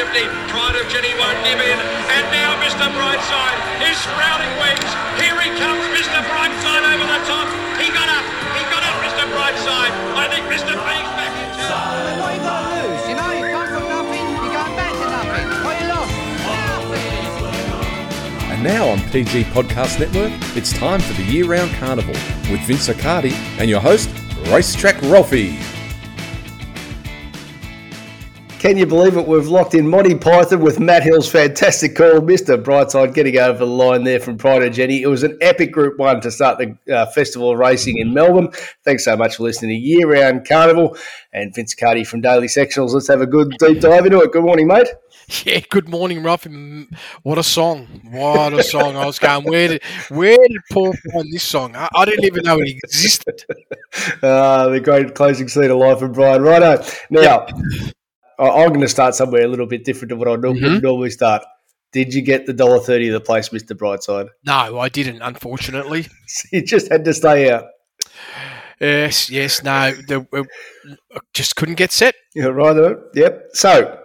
River at the 150. Pride of Jenny won't give in. And now Mr. Brightside is sprouting wings. Here he comes, Mr. Brightside over the top. He got up. He got up, Mr. Brightside. I think Mr. B's back in Then what you got to lose? You know, you come from nothing, you're going back to nothing. What you lost? And now on PG Podcast Network, it's time for the year round carnival with Vince Accardi and your host, Racetrack Ralphie. Can you believe it? We've locked in Monty Python with Matt Hill's fantastic call, Mr. Brightside, getting over the line there from Pride of Jenny. It was an epic Group 1 to start the uh, Festival of Racing in Melbourne. Thanks so much for listening to Year Round Carnival. And Vince Cardi from Daily Sectionals. Let's have a good deep dive into it. Good morning, mate. Yeah, good morning, Ruff. What a song! What a song! I was going, where did where did Paul find this song? I, I didn't even know it existed. Uh, the great closing scene of Life of Brian. Righto. Now, I- I'm going to start somewhere a little bit different to what I normally, Mhm. normally start. Did you get the dollar thirty of the place, Mr. Brightside? No, I didn't. Unfortunately, You just had to stay out. yes, yes, no, the, uh, just couldn't get set. Yeah, right. Yep. So,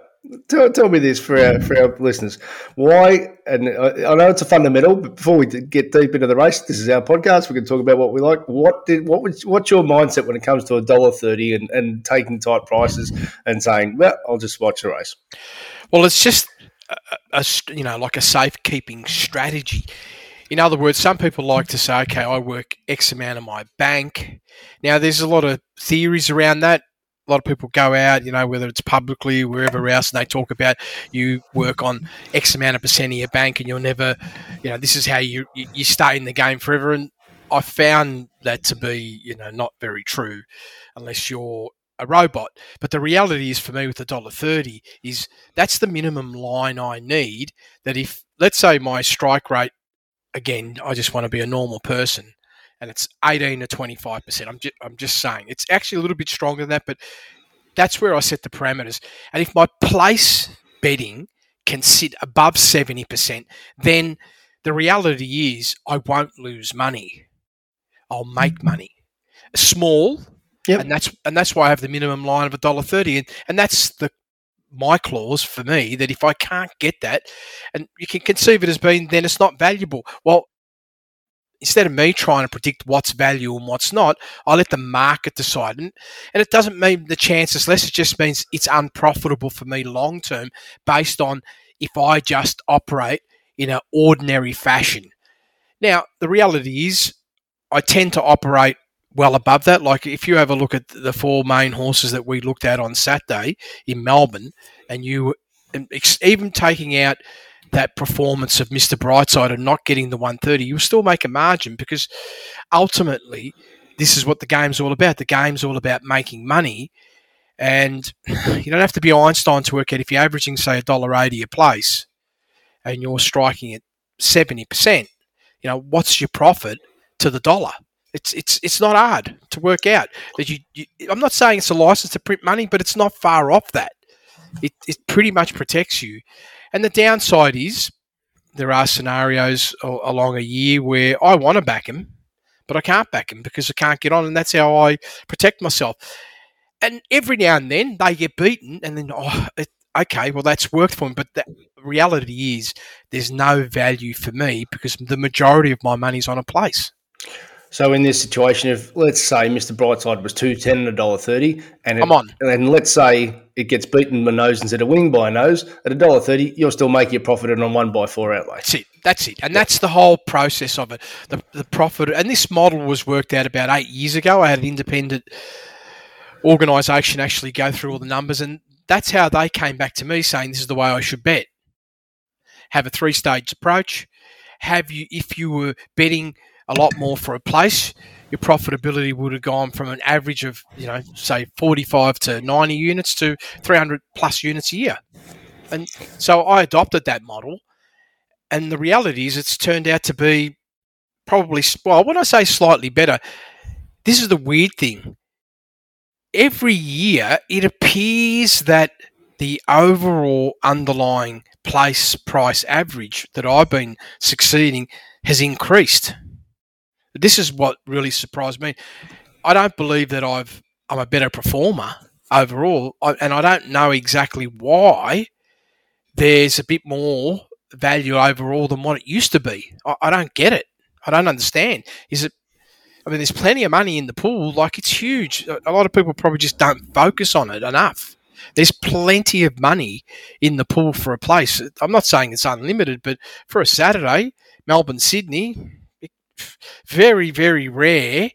tell, tell me this for our for our listeners. Why? And I, I know it's a fundamental, but before we get deep into the race, this is our podcast. We can talk about what we like. What did what was what's your mindset when it comes to a dollar thirty and, and taking tight prices and saying, well, I'll just watch the race. Well, it's just a, a you know like a safekeeping strategy. In other words, some people like to say, "Okay, I work X amount of my bank." Now, there's a lot of theories around that. A lot of people go out, you know, whether it's publicly, wherever else, and they talk about you work on X amount of percent of your bank, and you'll never, you know, this is how you you, stay in the game forever. And I found that to be, you know, not very true, unless you're a robot. But the reality is, for me, with the dollar thirty, is that's the minimum line I need. That if, let's say, my strike rate, again, I just want to be a normal person, and it's eighteen to twenty five percent. I'm just, I'm just saying, it's actually a little bit stronger than that, but that's where I set the parameters. And if my place betting can sit above seventy percent, then the reality is I won't lose money. I'll make mm-hmm. money. Small, Yep. and that's and that's why I have the minimum line of a dollar thirty, and and that's the my clause for me that if I can't get that, and you can conceive it as being, then it's not valuable. Well, instead of me trying to predict what's value and what's not, I let the market decide, and and it doesn't mean the chances less. It just means it's unprofitable for me long term, based on if I just operate in an ordinary fashion. Now, the reality is, I tend to operate well above that. Like if you have a look at the four main horses that we looked at on Saturday in Melbourne, and you even taking out that performance of Mr. Brightside and not getting the 130, you still make a margin because ultimately this is what the game's all about. The game's all about making money. And you don't have to be Einstein to work out if you're averaging, say, a dollar eighty a place and you're striking at 70%, you know, what's your profit to the dollar? It's it's it's not hard to work out that you, you. I'm not saying it's a license to print money, but it's not far off that. It it pretty much protects you, and the downside is there are scenarios along a year where I want to back him, but I can't back him because I can't get on, and that's how I protect myself. And every now and then they get beaten, and then oh, it, okay, well that's worked for him. But the reality is there's no value for me because the majority of my money's on a place. So in this situation, if let's say Mr. Brightside was two ten and a dollar thirty, and it, on. and let's say it gets beaten by nose instead of winning by nose at a dollar thirty, you're still making a profit on one by four outlay. That's it. That's it. And that's the whole process of it. The, the profit. And this model was worked out about eight years ago. I had an independent organisation actually go through all the numbers. And that's how they came back to me saying this is the way I should bet. Have a three stage approach. Have you, if you were betting a lot more for a place, your profitability would have gone from an average of, you know, say 45 to 90 units to 300 plus units a year. And so I adopted that model. And the reality is it's turned out to be probably well when i say slightly better this is the weird thing. Every year it appears that the overall underlying place price average that i've been succeeding has increased this is what really surprised me i don't believe that i've i'm a better performer overall, I, and I don't know exactly why there's a bit more value overall than what it used to be. I, I don't get it. I don't understand. Is it? I mean, there's plenty of money in the pool. Like it's huge. A lot of people probably just don't focus on it enough. There's plenty of money in the pool for a place. I'm not saying it's unlimited, but for a Saturday, Melbourne, Sydney, very, very rare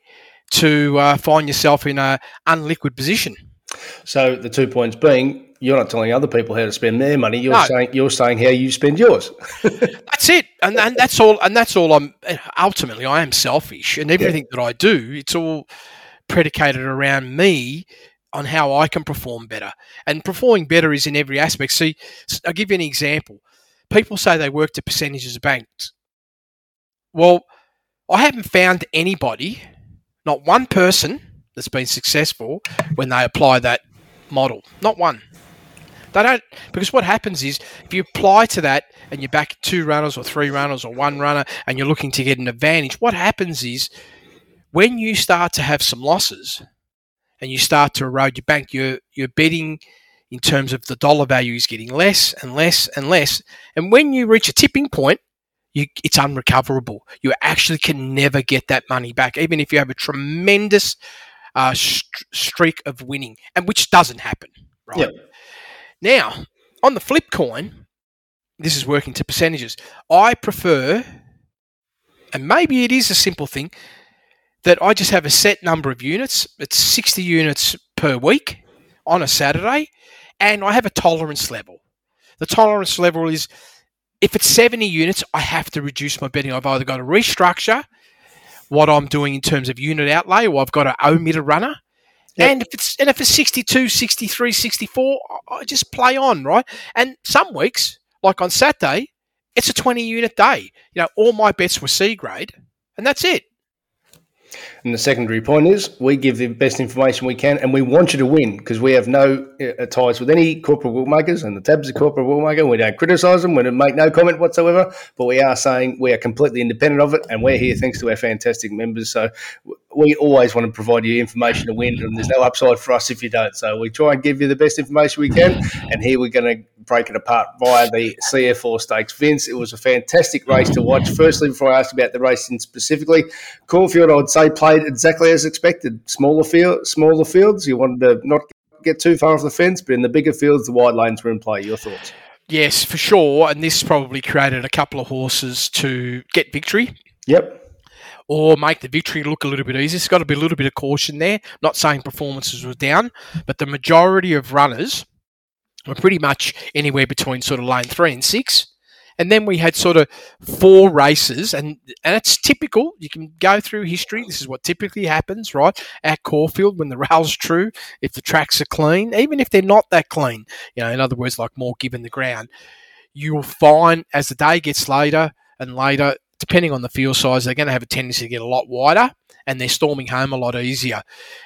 to uh, find yourself in a unliquid position. So the two points being, you're not telling other people how to spend their money. You're No. saying you're saying how you spend yours. That's it, and, and that's all. And that's all. I'm ultimately I am selfish, and everything that I do, it's all predicated around me on how I can perform better. And performing better is in every aspect. See, I'll give you an example. People say they work to percentages of banks. Well, I haven't found anybody, not one person, that's been successful when they apply that model. Not one. They don't because what happens is if you apply to that and you're back two runners or three runners or one runner and you're looking to get an advantage, what happens is when you start to have some losses and you start to erode your bank, you're you're betting in terms of the dollar value is getting less and less and less. And when you reach a tipping point, you, it's unrecoverable. You actually can never get that money back, even if you have a tremendous uh, st- streak of winning, and which doesn't happen, right? Yep. Now, on the flip coin, this is working to percentages. I prefer, and maybe it is a simple thing, that I just have a set number of units. It's 60 units per week on a Saturday, and I have a tolerance level. The tolerance level is if it's 70 units, I have to reduce my betting. I've either got to restructure what I'm doing in terms of unit outlay, or I've got to omit a runner. Yep. And if it's and if it's 62, 63, 64, I- I just play on, right? And some weeks, like on Saturday, it's a 20 unit day. You know, all my bets were C grade, and that's it. And the secondary point is we give the best information we can, and we want you to win because we have no uh, ties with any corporate bookmakers, and the tabs are corporate bookmaker. We don't criticise them. We don't make no comment whatsoever. But we are saying we are completely independent of it, and we're here thanks to our fantastic members. So we always want to provide you information to win, and there's no upside for us if you don't. So we try and give you the best information we can, and here we're going to break it apart via the CF Orr Stakes. Vince, it was a fantastic race to watch. Firstly, before I ask about the racing specifically, Caulfield, I would say, played exactly as expected. Smaller field, smaller fields. You wanted to not get too far off the fence, but in the bigger fields, the wide lanes were in play. Your thoughts? Yes, for sure. And this probably created a couple of horses to get victory Yep. Oh, or make the victory look a little bit easier. It's got to be a little bit of caution there. Not saying performances were down, but the majority of runners were pretty much anywhere between sort of lane three and six. And then we had sort of four races, and and it's typical. You can go through history. This is what typically happens, right? At Caulfield, when the rail's true, if the tracks are clean, even if they're not that clean, you know, in other words, like more given the ground, you will find as the day gets later and later, depending on the field size, they're going to have a tendency to get a lot wider and they're storming home a lot easier.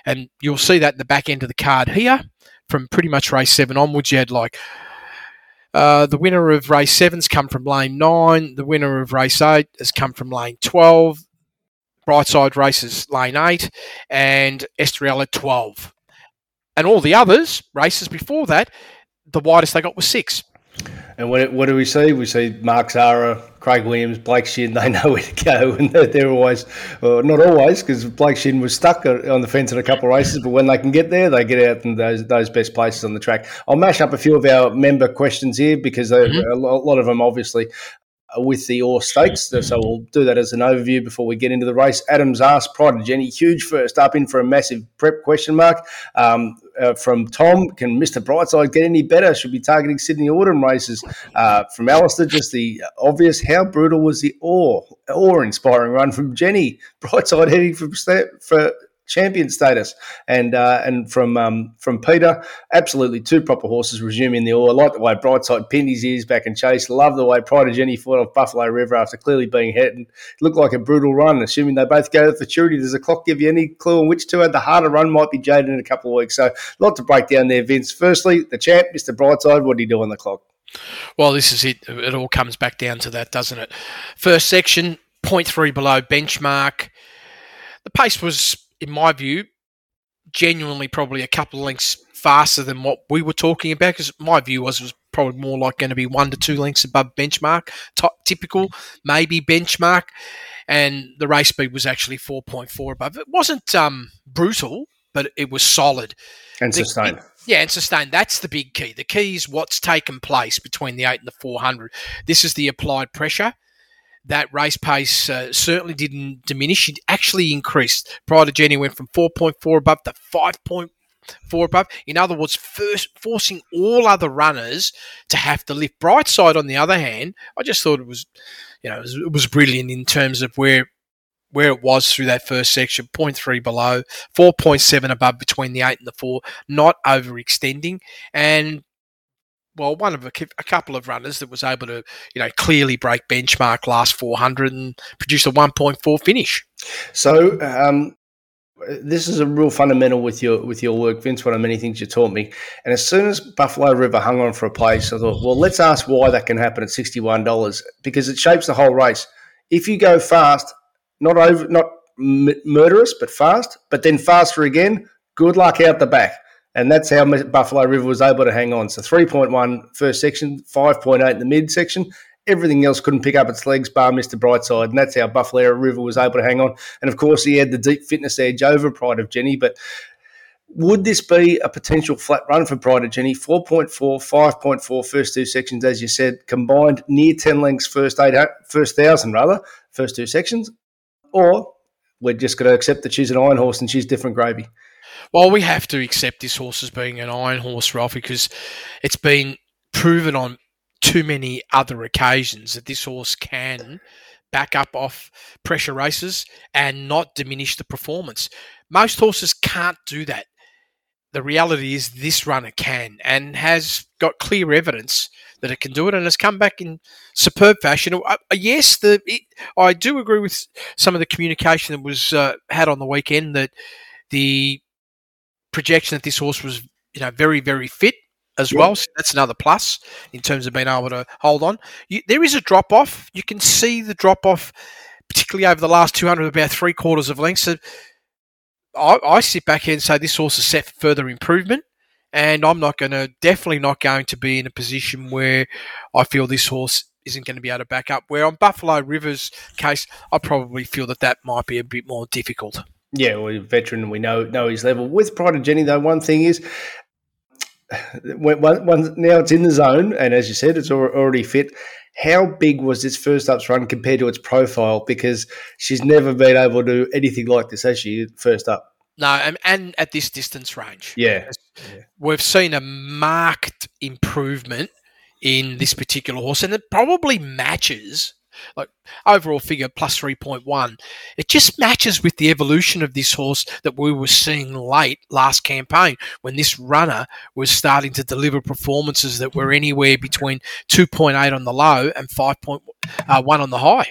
And you'll see that in the back end of the card here from pretty much race seven onwards. You had like uh, the winner of race seven's come from lane nine. The winner of race eight has come from lane 12. Brightside races lane eight and Estrella 12. And all the others, races before that, the widest they got was six. And what, what do we see? We see Mark Zahra, Craig Williams, Blake Shinn. They know where to go, and they're, they're always, well, not always, because Blake Shinn was stuck on the fence in a couple of races. But when they can get there, they get out in those those best places on the track. I'll mash up a few of our member questions here because they- mm-hmm. a lot of them obviously with the Orr Stakes. So we'll do that as an overview before we get into the race. Adams asked Pride Jenny, huge first up in for a massive prep question mark. Um, uh, from Tom, can Mr. Brightside get any better? Should be targeting Sydney Autumn races. Uh, from Alistair, just the obvious. How brutal was the awe, awe-inspiring run from Jenny Brightside heading for for champion status? And uh, and from um, from Peter, absolutely two proper horses resuming the Orr. I like the way Brightside pinned his ears back and chased. Love the way Pride of Jenny fought off Buffalo River after clearly being hit and looked like a brutal run. Assuming they both go to the futurity, does the clock give you any clue on which two had the harder run? Might be Jaden in a couple of weeks. So a lot to break down there, Vince. Firstly, the champ, Mr. Brightside. What do you do on the clock? Well, this is it. It all comes back down to that, doesn't it? First section, 0.3 below benchmark. The pace was, in my view, genuinely probably a couple of lengths faster than what we were talking about because my view was it was probably more like going to be one to two lengths above benchmark, top, typical, maybe benchmark, and the race speed was actually 4.4 above. It wasn't um, brutal, but it was solid. And sustained. Yeah, and sustained. That's the big key. The key is what's taken place between the 8 and the 400. This is the applied pressure. That race pace uh, certainly didn't diminish. It actually increased. Pride of Jenny went from 4.4 above to 5.4 above. In other words, first forcing all other runners to have to lift. Brightside, on the other hand, I just thought it was, you know, it was, it was brilliant in terms of where where it was through that first section, 0.3 below, 4.7 above between the 8 and the 4, not overextending. And, well, one of a, a couple of runners that was able to, you know, clearly break benchmark last 400 and produce a 1.4 finish. So um, this is a real fundamental with your with your work, Vince. One of many things you taught me. And as soon as Buffalo River hung on for a place, I thought, well, let's ask why that can happen at sixty one dollars because it shapes the whole race. If you go fast, not over, not m- murderous, but fast, but then faster again, good luck out the back. And that's how Buffalo River was able to hang on. So 3.1 first section, 5.8 in the mid section. Everything else couldn't pick up its legs, bar Mr. Brightside. And that's how Buffalo River was able to hang on. And of course, he had the deep fitness edge over Pride of Jenny. But would this be a potential flat run for Pride of Jenny? 4.4, 5.4 first two sections, as you said, combined near 10 lengths first eight, first thousand rather, first two sections. Or we're just going to accept that she's an iron horse and she's different gravy. Well, we have to accept this horse as being an iron horse, Ralph, because it's been proven on too many other occasions that this horse can back up off pressure races and not diminish the performance. Most horses can't do that. The reality is this runner can and has got clear evidence that it can do it and has come back in superb fashion. Uh, yes, the it, I do agree with some of the communication that was uh, had on the weekend that the projection that this horse was, you know, very, very fit as Yeah. well. So that's another plus in terms of being able to hold on. You, there is a drop off. You can see the drop off, particularly over the last 200, about three quarters of length. So I, I sit back here and say this horse is set for further improvement. And I'm not going to, definitely not going to be in a position where I feel this horse isn't going to be able to back up. Where on Buffalo River's case, I probably feel that that might be a bit more difficult. Yeah, well, veteran, we know know his level. With Pride of Jenny, though, one thing is, when- now it's in the zone, and as you said, it's already fit. How big was this first ups run compared to its profile? Because she's never been able to do anything like this, has she? First up, No, and, and at this distance range. yeah, we've seen a marked improvement in this particular horse, and it probably matches like overall figure plus 3.1 it just matches with the evolution of this horse that we were seeing late last campaign when this runner was starting to deliver performances that were anywhere between 2.8 on the low and 5.1 uh, on the high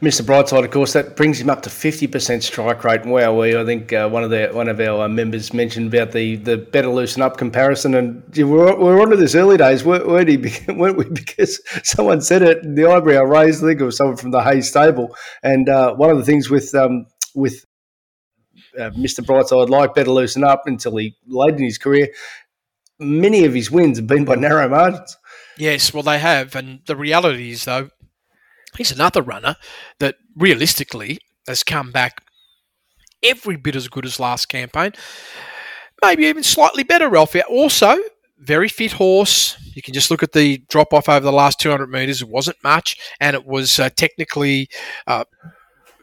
Mr. Brightside, of course, that brings him up to fifty percent strike rate. Wow, we I think uh, one of the one of our uh, members mentioned about the the better loosen up comparison, and we we're, we're onto this early days, weren't, weren't, we? Because someone said it, the eyebrow raised. I think it was someone from the Hayes stable, and uh, one of the things with um, with uh, Mr. Brightside, like better loosen up until he late in his career, many of his wins have been by narrow margins. Yes, well, they have. And the reality is, though, he's another runner that realistically has come back every bit as good as last campaign. Maybe even slightly better, Ralphie. Also, very fit horse. You can just look at the drop off over the last 200 metres. It wasn't much, and it was uh, technically uh,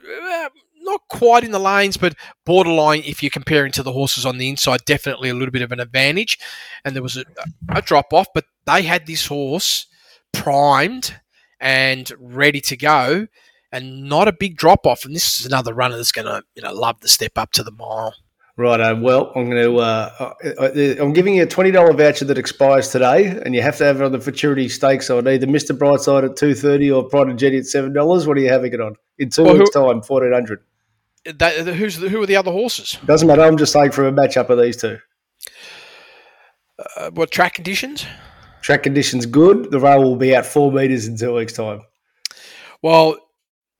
uh, not quite in the lanes, but borderline if you're comparing to the horses on the inside, definitely a little bit of an advantage. And there was a, a drop off, but they had this horse primed and ready to go, and not a big drop off. And this is another runner that's going to you know love the step up to the mile. Right. Uh, well, I'm going to. Uh, uh, I'm giving you a twenty dollar voucher that expires today, and you have to have it on the futurity stakes on either Mister Brightside at two thirty or Pride and Jenny at seven dollars. What are you having it on in two Well, who- weeks' time? Fourteen hundred. That, who's the, who are the other horses? Doesn't matter. I'm just saying from a matchup of these two. Uh, what track conditions? Track conditions good. The rail will be out four meters in two weeks' time. Well,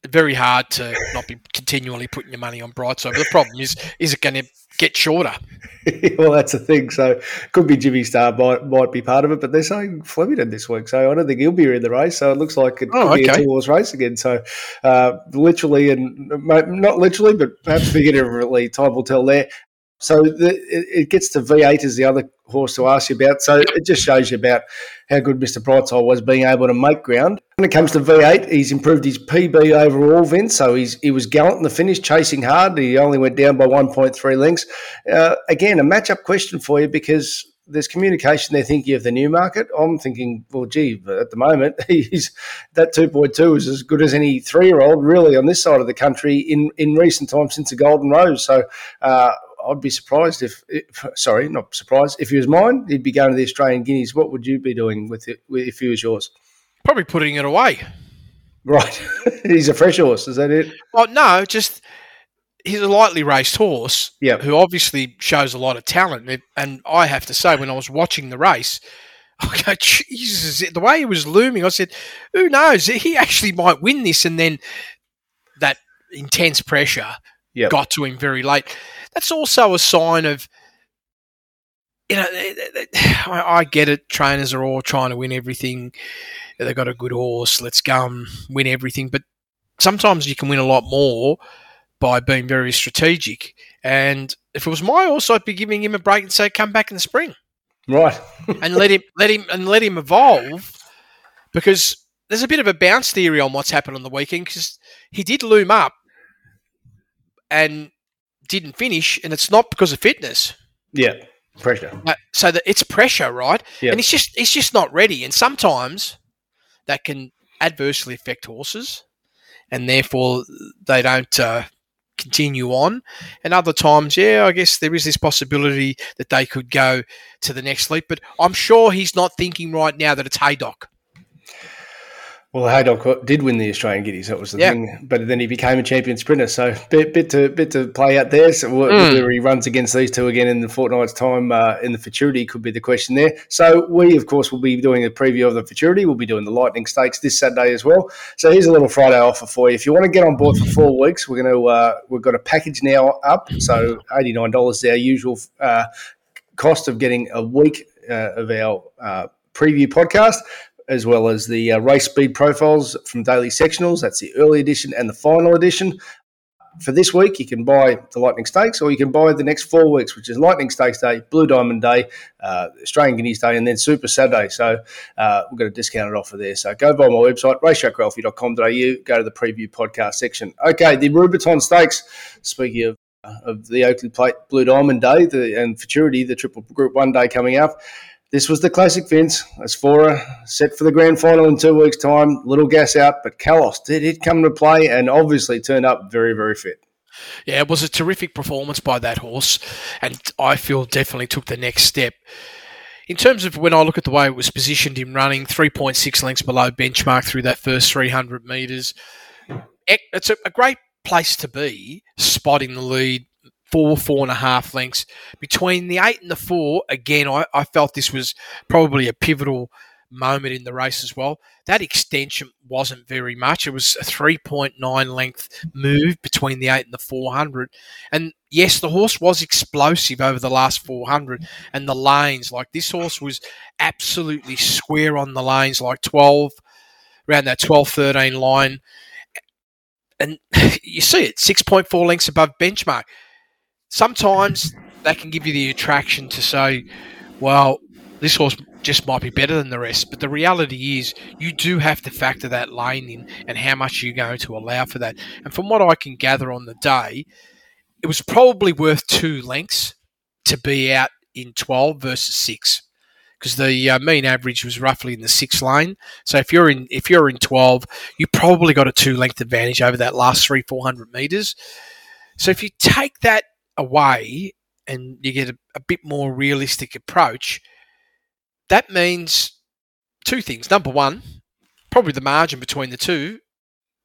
very hard to not be continually putting your money on Brightside. But the problem is, is it going to get shorter? well, that's the thing. So could be Jimmysstar might, might be part of it, but they're saying Flemington this week, so I don't think he'll be in the race. So it looks like it Oh, could be a two horse race again. So uh, literally, and not literally, but perhaps figuratively, time will tell there. So the, it, it gets to V8 as the other horse to ask you about. So it just shows you about how good Mr. Brightside was being able to make ground. When it comes to V8, he's improved his PB overall, Vince. So he's he was gallant in the finish, chasing hard. He only went down by 1.3 lengths. Uh, again, a match-up question for you because there's communication there thinking of the new market. I'm thinking, well, gee, at the moment, he's that 2.2 is as good as any three-year-old really on this side of the country in, in recent times since the Golden Rose. So uh, I'd be surprised if, if, sorry, not surprised. If he was mine, he'd be going to the Australian Guineas. What would you be doing with it if he was yours? Probably putting it away. Right, he's a fresh horse. Is that it? Well, no, just he's a lightly raced horse Yep. who obviously shows a lot of talent. And- And I have to say, when I was watching the race, I go, Jesus, the way he was looming, I said, who knows? He actually might win this. And then that intense pressure Yep. got to him very late. That's also a sign of, you know, I, I get it. Trainers are all trying to win everything. They've got a good horse. Let's go and win everything. But sometimes you can win a lot more by being very strategic. And if it was my horse, I'd be giving him a break and say, "Come back in the spring Right. and let him let him and let him evolve." Because there's a bit of a bounce theory on what's happened on the weekend because he did loom up and didn't finish, and it's not because of fitness. Yeah. Pressure. Uh, so that it's pressure, right? Yeah. And it's just it's just not ready, and sometimes that can adversely affect horses, and therefore they don't uh, continue on. And other times, yeah, I guess there is this possibility that they could go to the next leap. But I'm sure he's not thinking right now that it's Haydock. Well, Haydock did win the Australian Guineas. That was the Yeah. thing. But then he became a champion sprinter. So bit, bit to bit to play out there. So Mm. whether he runs against these two again in the fortnight's time uh, in the futurity could be the question there. So we, of course, will be doing a preview of the futurity. We'll be doing the Lightning Stakes this Saturday as well. So here's a little Friday offer for you. If you want to get on board for four weeks, we're going to uh, we've got a package now up. So eighty nine dollars is our usual uh, cost of getting a week uh, of our uh, preview podcast, as well as the uh, race speed profiles from Daily Sectionals. That's the early edition and the final edition. For this week, you can buy the Lightning Stakes, or you can buy the next four weeks, which is Lightning Stakes Day, Blue Diamond Day, uh, Australian Guineas Day, and then Super Saturday. So uh, we've got a discounted offer there. So go by my website, racetrackralphy.com.au, go to the preview podcast section. Okay, the Rubiton Stakes. Speaking of of the Oakleigh Plate Blue Diamond Day the, and Futurity, the Triple Group One Day coming up. This was the classic Vince. Asfoora uh, set for the grand final in two weeks' time. Little gas out, but Kalos did it come to play and obviously turned up very, very fit. Yeah, it was a terrific performance by that horse, and I feel definitely took the next step. In terms of when I look at the way it was positioned in running, 3.6 lengths below benchmark through that first 300 metres, it's a great place to be, spotting the lead, four, four and a half lengths. Between the eight and the four, again, I, I felt this was probably a pivotal moment in the race as well. That extension wasn't very much. It was a 3.9 length move between the 8 and the 400. And yes, the horse was explosive over the last 400 and the lanes. Like this horse was absolutely square on the lanes, like 12, around that 12 13 line. And you see it, 6.4 lengths above benchmark. Sometimes that can give you the attraction to say, well, this horse just might be better than the rest. But the reality is, you do have to factor that lane in and how much you're going to allow for that. And from what I can gather on the day, it was probably worth two lengths to be out in 12 versus six. Because the uh, mean average was roughly in the six lane, so if you're in if you're in twelve, you probably got a two length advantage over that last three four hundred meters. So if you take that away and you get a, a bit more realistic approach, that means two things. Number one, probably the margin between the two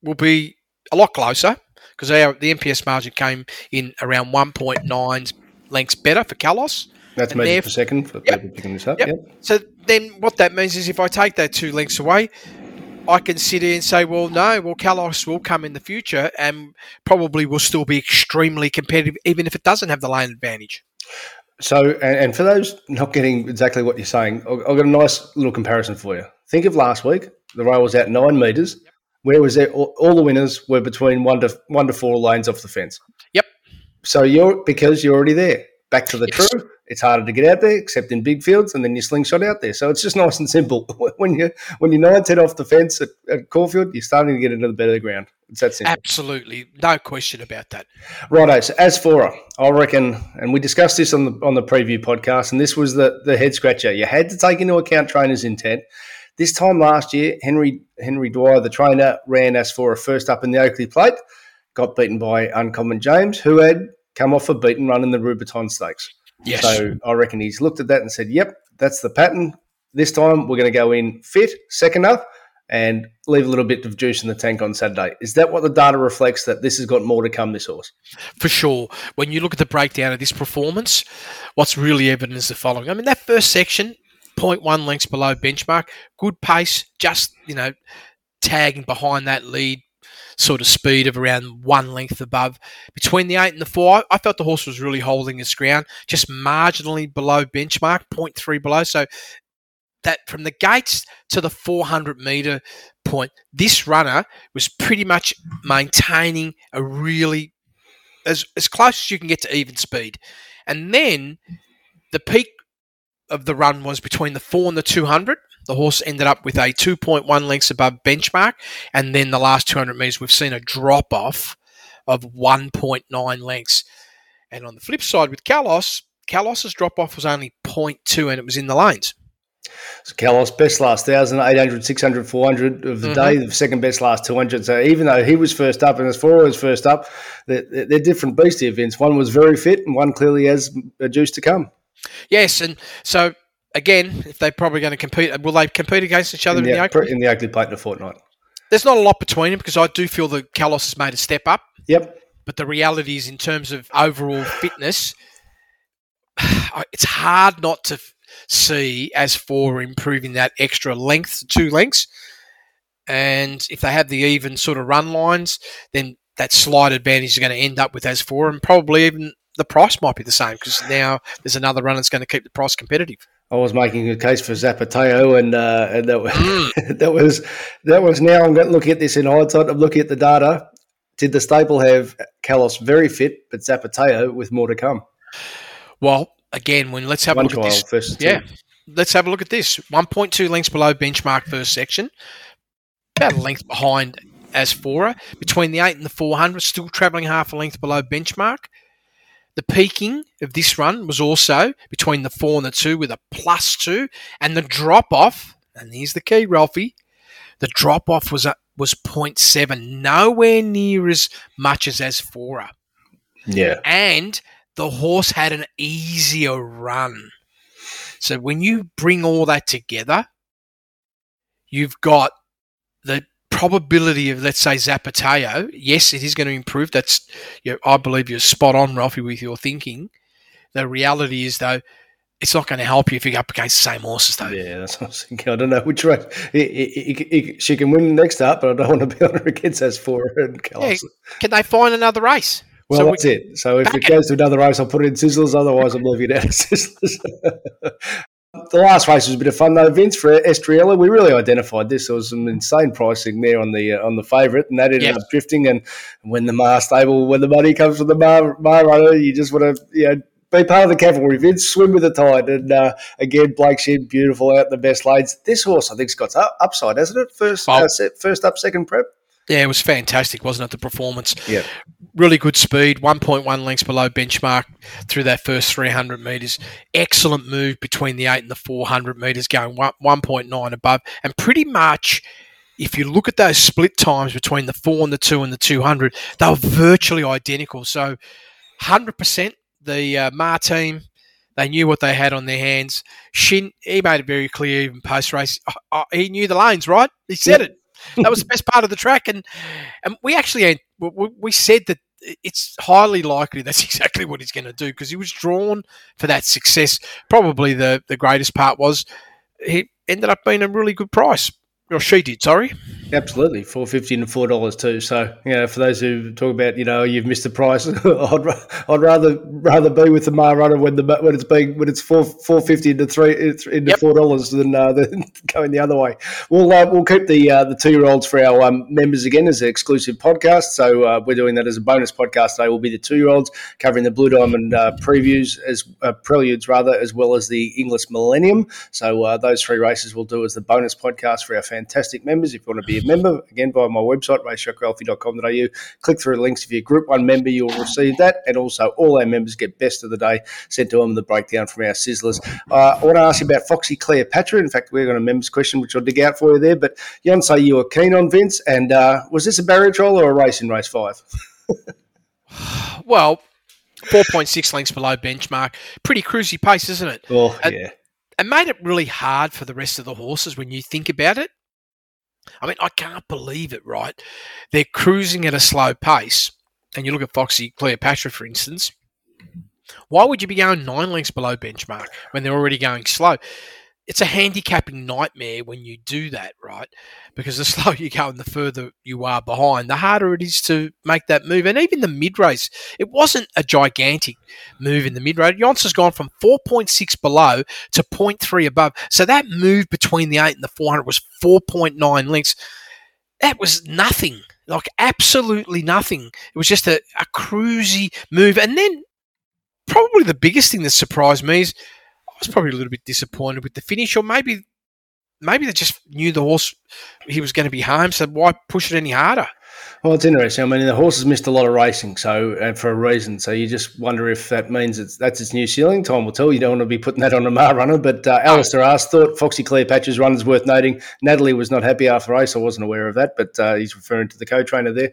will be a lot closer because the MPS margin came in around 1.9 lengths better for Kalos. That's theref- per second for Yep. people picking this up. Yep. Yep. So then what that means is if I take that two lengths away, I can sit here and say, well, no, well, Kalos will come in the future and probably will still be extremely competitive, even if it doesn't have the lane advantage. So, and, and for those not getting exactly what you're saying, I've I've got a nice little comparison for you. Think of last week. The rail was out nine metres. Where was it? All, all the winners were between one to one to four lanes off the fence. Yep. So you're because you're already there. Back to the Yes. true. It's harder to get out there, except in big fields, and then you slingshot out there. So it's just nice and simple. When you when you're nine ten off the fence at, at Caulfield, you're starting to get into the better ground. It's that simple. Absolutely. No question about that. Righto. So Asfoora, I reckon, and we discussed this on the on the preview podcast, and this was the the head scratcher. You had to take into account trainer's intent. This time last year, Henry Henry Dwyer, the trainer, ran Asfoora first up in the Oakleigh Plate, got beaten by Uncommon James, who had come off a beaten run in the Rubiton Stakes. Yes. So I reckon he's looked at that and said, "Yep, that's the pattern. This time we're going to go in fit, second up, and leave a little bit of juice in the tank on Saturday." Is that what the data reflects? That this has got more to come. This horse. for sure. When you look at the breakdown of this performance, what's really evident is the following. I mean, that first section, 0.1 lengths below benchmark, good pace, just, you know, tagging behind that lead sort of speed of around one length above. Between the eight and the four, I, felt the horse was really holding its ground, just marginally below benchmark, 0.3 below. So that from the gates to the 400 meter point, this runner was pretty much maintaining a really as as close as you can get to even speed. And then the peak of the run was between the four and the 200. The horse ended up with a 2.1 lengths above benchmark. And then the last 200 metres, we've seen a drop off of 1.9 lengths. And on the flip side with Kalos, Kalos's drop off was only 0.2 and it was in the lanes. So Kalos, best last 1,000, 800, 600, 400 of the Mhm. day, the second best last 200. So even though he was first up and Asfoora was first up, they're, they're different beasts events. One was very fit and one clearly has a juice to come. Yes. And so, again, if they're probably going to compete, will they compete against each other In in the, the, Oakleigh? in the Oakleigh Plate in a fortnight. There's not a lot between them because I do feel that Kalos has made a step up. Yep. but the reality is in terms of overall fitness it's hard not to see Asfoora improving that extra length two lengths and if they have the even sort of run lines then that slight advantage is going to end up with Asfoora and probably even the price might be the same because now there's another run that's going to keep the price competitive I was making a case for Zapateo, and, uh, and that, was, Mm. that was that was now I'm looking at this in hindsight. I'm looking at the data. Did the staple have Kalos very fit, but Zapateo with more to come? well again when let's have a look at this. Yeah. Let's have a look at this. 1.2 lengths below benchmark first section. About a length behind Asfoora Between the 8 and the 400, still travelling half a length below benchmark. The peaking of this run was also between the 4 and the 2 with a plus 2. And the drop off, and here's the key, Ralphie, the drop off was a, was 0.7, nowhere near as much as Asfoora Yeah. and the horse had an easier run. So when you bring all that together, you've got the probability of, let's say, Zapateo. Yes, it is going to improve. That's, you know, I believe you're spot on, Ralphie, with your thinking. The reality is, though, it's not going to help you if you're up against the same horses, though. Yeah, that's what I was thinking. I don't know which race. He, he, he, he- she can win next up, but I don't want to be on her against her and Yeah, can they find another race? Well, So we- that's it. So if it it. goes to another race, I'll put it in Sizzlers. Otherwise, I'm leaving it out of Sizzlers. The last race was a bit of fun though, Vince for Estriella. We really identified this. There was some insane pricing there on the uh, on the favourite, and that ended Yeah. up drifting. And when the Maher stable, when the money comes from the Maher, Maher runner, you just want to you know be part of the cavalry, Vince. Swim with the tide. And uh, again, Blake Shed, beautiful out in the best lanes. This horse, I think, has got up, upside, hasn't it? First, Oh. uh, first up, second prep. Yeah, it was fantastic, wasn't it? The performance. Yeah. Really good speed, 1.1 lengths below benchmark through that first 300 metres. Excellent move between the 8 and the 400 metres, going 1.9 above. And pretty much, if you look at those split times between the 4 and the 2 and the 200, they were virtually identical. So 100% the uh, Maher team, they knew what they had on their hands. Shinn, he made it very clear even post race. he knew the lanes, right? He said Yep. it that was the best part of the track, and and we actually we, said that it's highly likely that's exactly what he's going to do because he was drawn for that success. Probably the the greatest part was he ended up being a really good price. Or she did, sorry. Absolutely, four fifty and four dollars too. So you know, for those who talk about you know you've missed the price, I'd, I'd rather rather be with the Maher Runner when the when it's being when it's four four fifty into three into Yep. four dollars than uh, than going the other way. We'll uh, we'll keep the uh, the two year olds for our um, members again as an exclusive podcast. So uh, we're doing that as a bonus podcast today. Will be the two year olds covering the Blue Diamond uh, previews as uh, preludes rather as well as the Inglis Millennium. So uh, those three races we'll do as the bonus podcast for our fantastic members. If you want to be a member, again via my website racetrackralphy.com.au, click through the links. If you're a Group One member, you'll receive that, and also all our members get best of the day sent to them the breakdown from our sizzlers. Uh, I want to ask you about Foxy Cleopatra. In fact, we're going to members question, which I'll dig out for you there. But Jan, Yonsei, you were keen on Vince, and uh, was this a barrier trial or a race in race five? Well, 4.6 lengths below benchmark. Pretty cruisy pace, isn't it? Oh yeah, It made it really hard for the rest of the horses when you think about it. I mean, I can't believe it, right? They're cruising at a slow pace. And you look at Foxy Cleopatra, for instance. Why would you be going nine lengths below benchmark when they're already going slow? It's a handicapping nightmare when you do that, right? Because the slower you go and the further you are behind, the harder it is to make that move. And even the mid race, it wasn't a gigantic move in the mid race. Yonce has gone from 4.6 below to 0.3 above. So that move between the 8 and the 400 was 4.9 lengths. That was nothing, like absolutely nothing. It was just a, a cruisy move. And then probably the biggest thing that surprised me is was probably a little bit disappointed with the finish, or maybe maybe they just knew the horse he was going to be home, so why push it any harder? Well, it's interesting. I mean, the horse has missed a lot of racing, so and for a reason. So you just wonder if that means it's that's its new ceiling. Time will tell. You don't want to be putting that on a Maher runner. But uh, Alistair asked, thought Foxy Cleopatra's run is worth noting. Natalie was not happy after race. I wasn't aware of that, but uh, he's referring to the co-trainer there.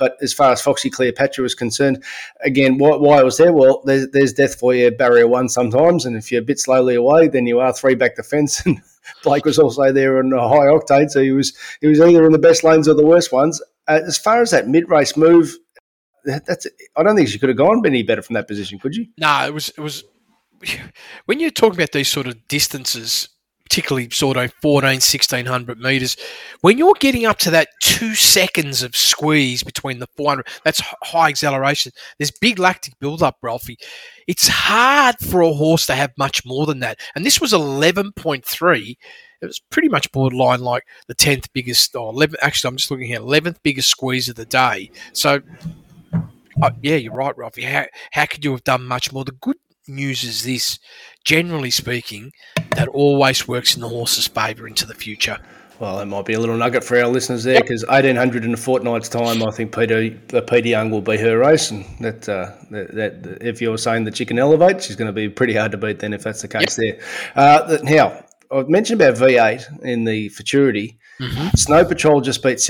But as far as Foxy Cleopatra was concerned, again, why, why I was there? Well, there's, there's death for you, barrier one sometimes, and if you're a bit slowly away, then you are three back the fence. And Blake was also there on a high octane, so he was he was either in the best lanes or the worst ones. Uh, as far as that mid race move, that, that's I don't think she could have gone any better from that position, could you? No, it was it was when you're talking about these sort of distances, particularly sort of 14, 1600 meters, when you're getting up to that two seconds of squeeze between the 400, that's high acceleration. There's big lactic buildup, Ralphie. It's hard for a horse to have much more than that. And this was 11.3. It was pretty much borderline like the 10th biggest, or 11, actually, I'm just looking here, 11th biggest squeeze of the day. So, uh, yeah, you're right, Ralphie. How, how could you have done much more? The good news is this, generally speaking, that always works in the horse's favour into the future. Well, that might be a little nugget for our listeners there because 1800 in a fortnight's time, I think Peter uh, Peter Young will be her race, and that, uh, that that if you're saying that she can elevate, she's going to be pretty hard to beat. Then, if that's the case, there. Uh, now, I've mentioned about V8 in the futurity. Snow Patrol just beat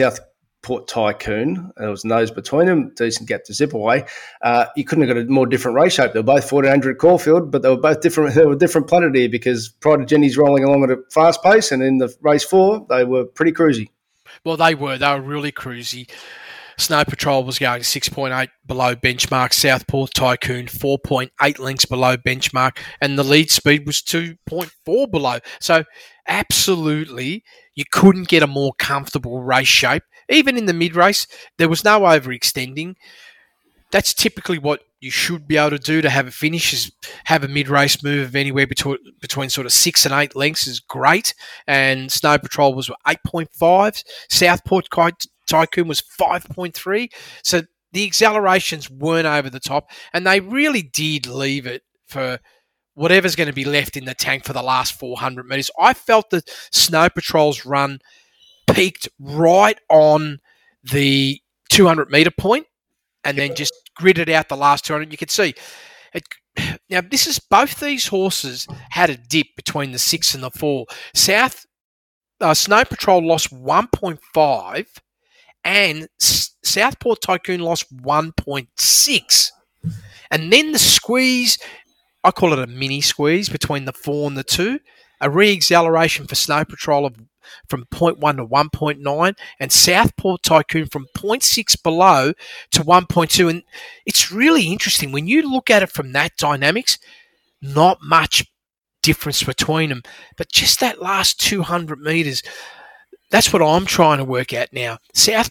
Southport Tycoon. There was nose between them, decent gap to zip away. Uh, you couldn't have got a more different race shape. They were both 1400 Caulfield, but they were both different. They were different planet here because Pride of Jenny's rolling along at a fast pace, and in the race four, they were pretty cruisy. Well, they were. They were really cruisy. Snow Patrol was going 6.8 below benchmark. Southport Tycoon 4.8 lengths below benchmark. And the lead speed was 2.4 below. So, absolutely, you couldn't get a more comfortable race shape. Even in the mid race, there was no overextending. That's typically what you should be able to do to have a finish is have a mid-race move of anywhere between between sort of six and eight lengths is great. And Snow Patrol was eight point five. Southport Tycoon was five point three. So the accelerations weren't over the top, and they really did leave it for whatever's going to be left in the tank for the last 400 meters. I felt that Snow Patrol's run peaked right on the 200 meter point and then just gridded out the last 200. You could see it. Now, this is both these horses had a dip between the six and the four. South uh, Snow Patrol lost 1.5 and S- Southport Tycoon lost 1.6. And then the squeeze, I call it a mini squeeze between the four and the two, a re acceleration for Snow Patrol of from 0.1 to 1.9 and Southport Tycoon from 0.6 below to 1.2 and it's really interesting when you look at it from that dynamics not much difference between them but just that last 200 meters that's what I'm trying to work out now. South,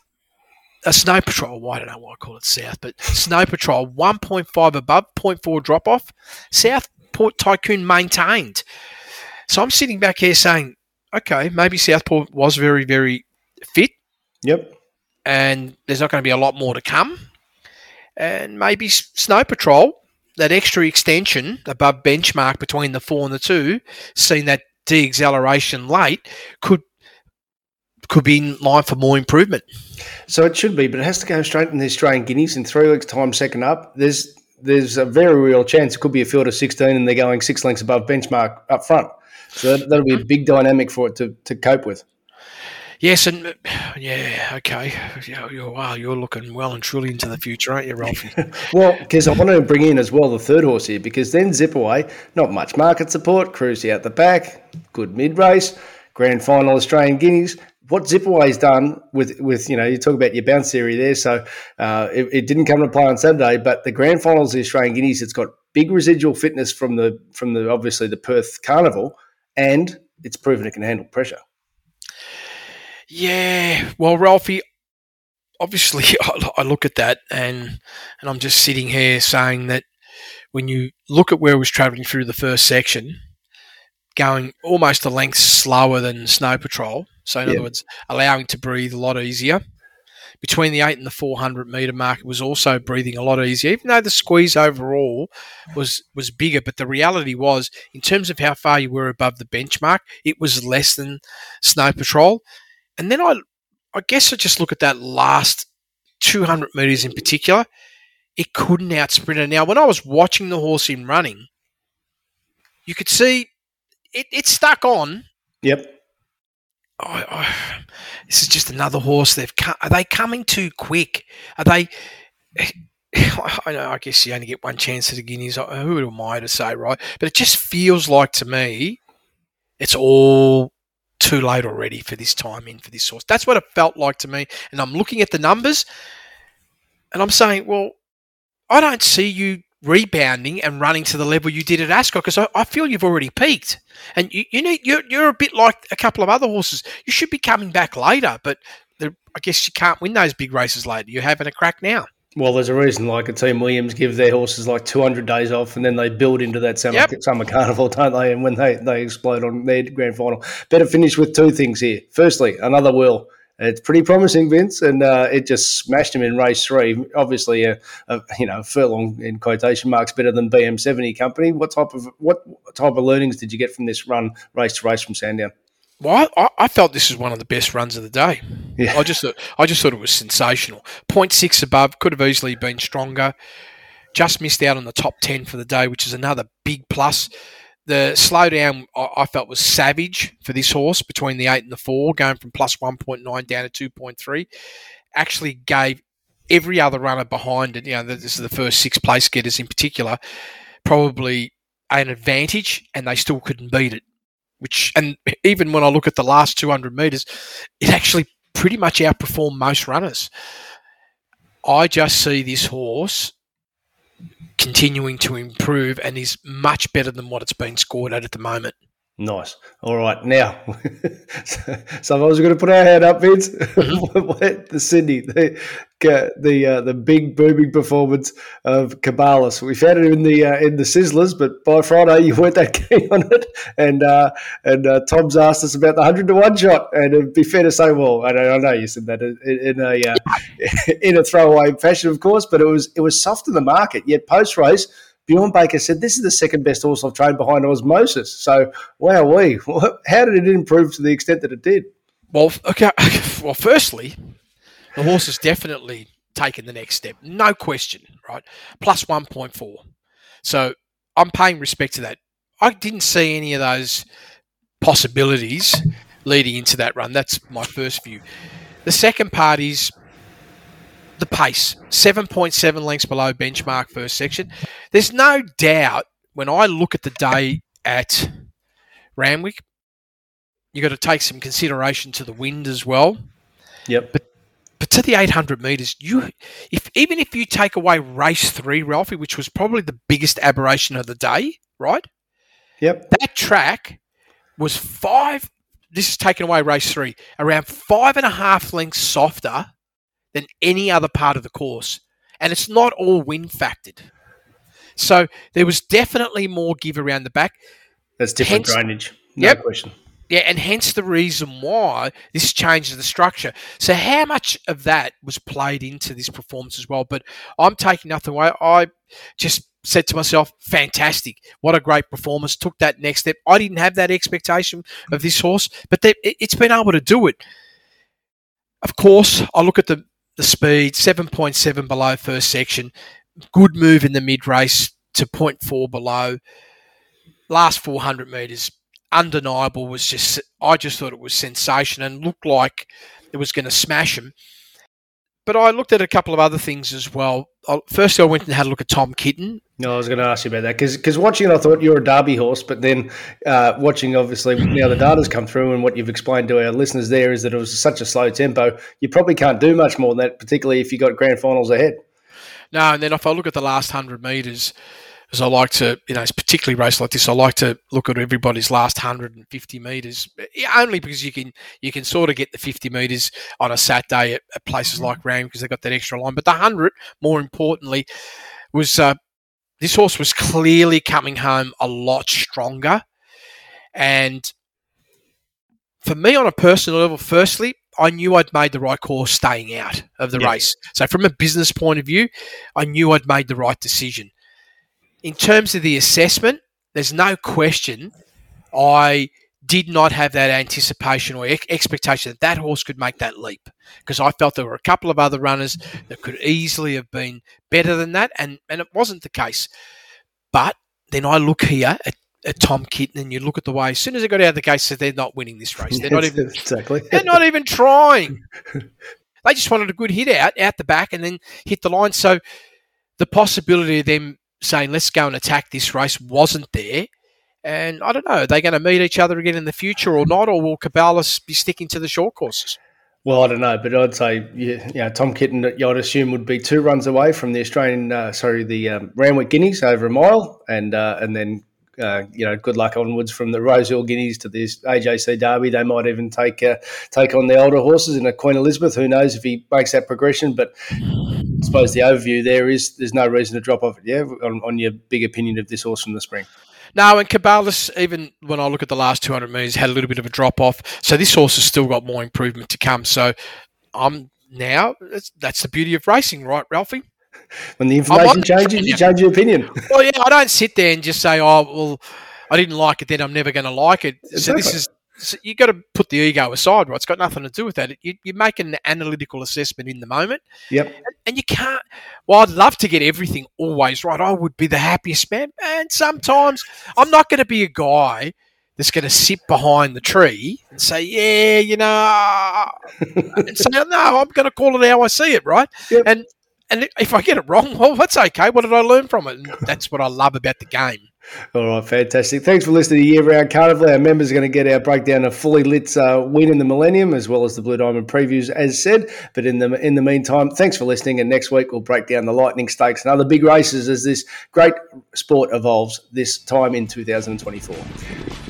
a Snow Patrol. Well, I don't know why I call it South, but Snow Patrol 1.5 above, 0.4 drop off. South Port Tycoon maintained. So I'm sitting back here saying, okay, maybe Southport was very, very fit, Yep. and there's not going to be a lot more to come. And maybe Snow Patrol, that extra extension above benchmark between the four and the two, seeing that de-acceleration late, could could be in line for more improvement. So it should be, but it has to go straight in the Australian Guineas in three weeks' time, second up. There's there's a very real chance it could be a field of 16 and they're going six lengths above benchmark up front. So that, that'll be a big dynamic for it to, to cope with. Yes, and yeah, okay. Yeah, You're, wow, you're looking well and truly into the future, aren't you, Ralphy? Well, because I want to bring in as well the third horse here, because then Zipaway, not much market support, cruise out the back, good mid race, grand final Australian Guineas. What Zipaway's done with, with you know, you talk about your bounce theory there, so uh, it, it didn't come to play on Saturday, but the grand finals of the Australian Guineas, it's got big residual fitness from the from the obviously the Perth Carnival, and it's proven it can handle pressure. Yeah, well, Ralphy, obviously, I I look at that and and I'm just sitting here saying that when you look at where it was travelling through the first section, going almost a length slower than Snow Patrol, so in Yeah. other words, allowing to breathe a lot easier. Between the eight and the 400 metre mark, it was also breathing a lot easier, even though the squeeze overall was was bigger. But the reality was, in terms of how far you were above the benchmark, it was less than Snow Patrol. And then I, I guess I just look at that last 200 metres in particular. It couldn't outsprint it. Now, when I was watching the horse in running, you could see it, it stuck on. Yep. I, I, this is just another horse. They've co- are they coming too quick? Are they? I know. I guess you only get one chance at the Guineas. Who am I to say, right? But it just feels like to me, it's all too late already for this time in for this horse. That's what it felt like to me. And I'm looking at the numbers, and I'm saying, well, I don't see you rebounding and running to the level you did at Ascot because I, I feel you've already peaked. And you, you need you're, you're a bit like a couple of other horses. You should be coming back later, but the, I guess you can't win those big races later. You're having a crack now. Well, there's a reason like a Team Williams give their horses like 200 days off and then they build into that summer, Yep. summer carnival, don't they? And when they, they explode on their grand final. Better finish with two things here. Firstly, another will. It's pretty promising, Vince, and uh, it just smashed him in race three. Obviously, a, a you know furlong in quotation marks better than BM seventy company. What type of what type of learnings did you get from this run race to race from Sandown? Well, I, I felt this was one of the best runs of the day. Yeah. I just thought, I just thought it was sensational. 0.6 above could have easily been stronger. Just missed out on the top ten for the day, which is another big plus. The slowdown I, felt was savage for this horse between the eight and the four, going from plus 1.9 down to 2.3. Actually gave every other runner behind it, you know, this is the first six place getters in particular, probably an advantage, and they still couldn't beat it. Which, and even when I look at the last 200 meters, it actually pretty much outperformed most runners. I just see this horse continuing to improve and is much better than what it's been scored at at the moment. Nice. All right. Now, some of us are going to put our hand up, Vince. the Sydney, the the uh, the big booming performance of Cabalas. We found it in the uh, in the Sizzlers, but by Friday you weren't that keen on it. And uh, and uh, Tom's asked us about the hundred to one shot, and it'd be fair to say, well, I know, I know you said that in, in a uh, in a throwaway fashion, of course, but it was it was soft in the market. Yet post race. Bjorn Baker said, "This is the second best horse I've trained behind Osmosis." So, wow, we how did it improve to the extent that it did? Well, okay. Well, firstly, the horse has definitely taken the next step, no question. Right, plus one point four. So I'm paying respect to that. I didn't see any of those possibilities leading into that run. That's my first view. The second part is the pace 7.7 lengths below benchmark first section. There's no doubt when I look at the day at Randwick, you've got to take some consideration to the wind as well. Yep. But but to the 800 meters, you if even if you take away race three, Ralphy, which was probably the biggest aberration of the day, right? Yep. That track was five this is taken away race three, around five and a half lengths softer than any other part of the course. And it's not all wind factored. So there was definitely more give around the back. That's different Hence- drainage. No Yep. question. Yeah, and hence the reason why this changes the structure. So, how much of that was played into this performance as well? But I'm taking nothing away. I just said to myself, fantastic. What a great performance. Took that next step. I didn't have that expectation of this horse, but they, it, it's been able to do it. Of course, I look at the, the speed 7.7 below first section. Good move in the mid race to 0.4 below. Last 400 metres, undeniable was just I just thought it was sensation and looked like it was going to smash him. But I looked at a couple of other things as well. Firstly, I went and had a look at Tom Kitten. No, I was going to ask you about that because watching it, I thought you're a Derby horse, but then uh, watching, obviously, now the data's come through and what you've explained to our listeners there is that it was such a slow tempo. You probably can't do much more than that, particularly if you got grand finals ahead. No, and then if I look at the last hundred metres, as I like to, you know, it's particularly race like this, I like to look at everybody's last hundred and fifty metres, only because you can you can sort of get the fifty metres on a Saturday at, at places like Ram because they've got that extra line. But the hundred, more importantly, was uh, this horse was clearly coming home a lot stronger, and for me on a personal level, firstly, I knew I'd made the right call staying out of the Yeah. race. So from a business point of view, I knew I'd made the right decision. In terms of the assessment, there's no question I did not have that anticipation or ex- expectation that that horse could make that leap because I felt there were a couple of other runners that could easily have been better than that, and, and it wasn't the case. But then I look here at, at Tom Kitten and you look at the way, as soon as they got out of the gate, said they're not winning this race. They're not even exactly. they're not even trying. They just wanted a good hit out, out the back, and then hit the line. So the possibility of them saying, let's go and attack this race wasn't there. And I don't know, are they going to meet each other again in the future or not? Or will Cabalas be sticking to the short courses? Well, I don't know, but I'd say, yeah, you know, Tom Kitten, I'd assume would be two runs away from the Australian, uh, sorry, the um, Randwick Guineas over a mile, and uh, and then uh, you know, good luck onwards from the Rosehill Guineas to this AJC Derby. They might even take uh, take on the older horses in a Queen Elizabeth. Who knows if he makes that progression? But I suppose the overview there is there's no reason to drop off it. Yeah, on, on your big opinion of this horse from the spring. No, and Cabalas, even when I look at the last 200 metres, had a little bit of a drop off. So this horse has still got more improvement to come. So I'm now, that's, that's the beauty of racing, right, Ralphy? When the information changes, you change your opinion. Well, yeah, I don't sit there and just say, oh, well, I didn't like it then, I'm never going to like it. So this is, so you got to put the ego aside, right? It's got nothing to do with that. You, you make an analytical assessment in the moment, Yep. and you can't. Well, I'd love to get everything always right. I would be the happiest man, and sometimes I'm not going to be a guy that's going to sit behind the tree and say, "Yeah, you know," and say, "No, I'm going to call it how I see it," right? Yep. And and if I get it wrong, well, that's okay. What did I learn from it? And that's what I love about the game. All right, fantastic. Thanks for listening to Year Round Carnival. Our members are going to get our breakdown of fully lit uh, win in the Millennium as well as the Blue Diamond previews, as said. But in the in the meantime, thanks for listening. And next week we'll break down the Lightning Stakes and other big races as this great sport evolves this time in 2024.